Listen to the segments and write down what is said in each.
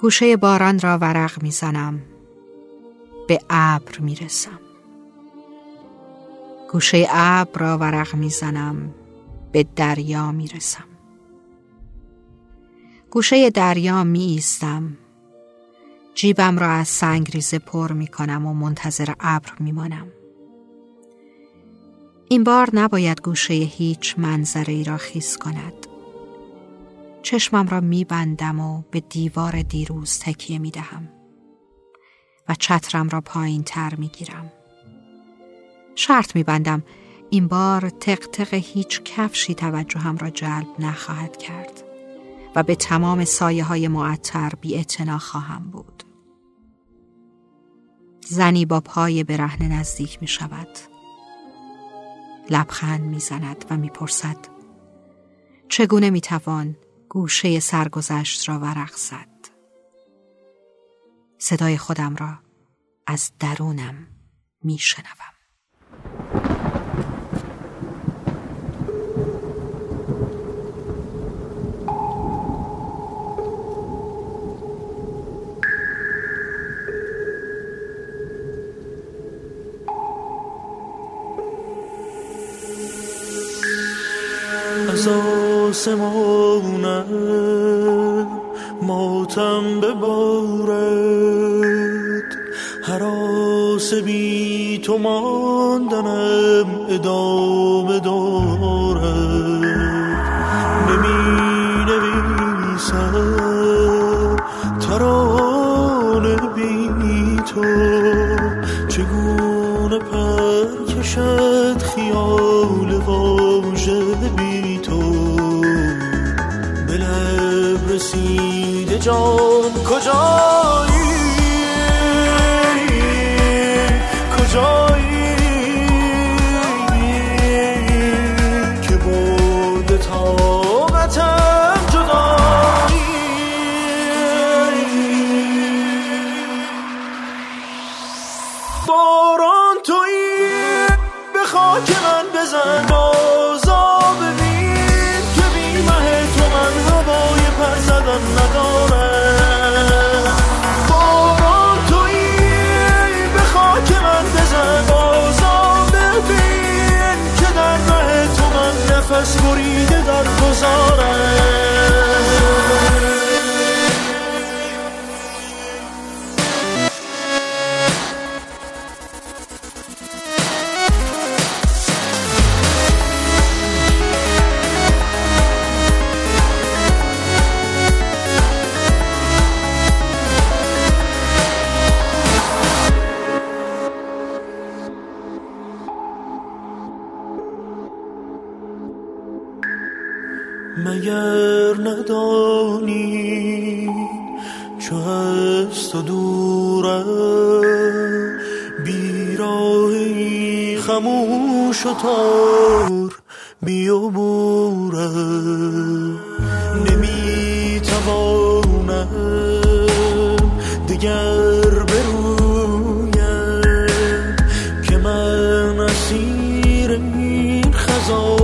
گوشه باران را ورق می‌زنم. به ابر می‌رسم. گوشه ابر را ورق می‌زنم. به دریا می‌رسم. گوشه دریا می ایستم جیبم را از سنگریزه پر می کنم و منتظر ابر می مانم. این بار نباید گوشه هیچ منظره ای را خیز کند. چشمم را می بندم و به دیوار دیروز تکیه می دهم و چترم را پایین تر می گیرم. شرط می بندم این بار تق هیچ کفشی توجهم را جلب نخواهد کرد و به تمام سایه های معطر بی خواهم بود. زنی با پای برهنه نزدیک می شود. لبخند می زند و می پرسد چگونه می توان گوشه سرگذشت را ورق زد؟ صدای خودم را از درونم می شنوم. آسمانم ماتم ببارد حراس بی تو ماندنم ادامه دارد. نمی نویسم ترانه بی تو. چگونه پر کشد خیال واژه بی رسیده جان کجایی؟ کجایی؟ که بود طاقتم جدایی؟ باران تویی به خاک من بزن بازا نفس بریده در گذارم مگر ندانی چو از تو دورم بیراهی خموش و تار نمی توانم دگر برویم که من اسیر این خزان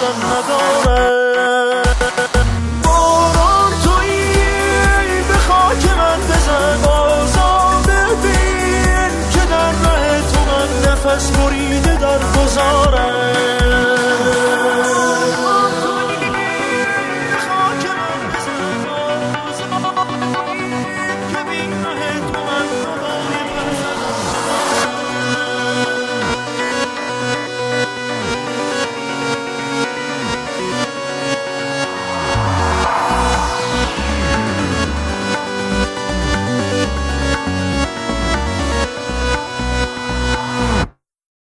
پر زدن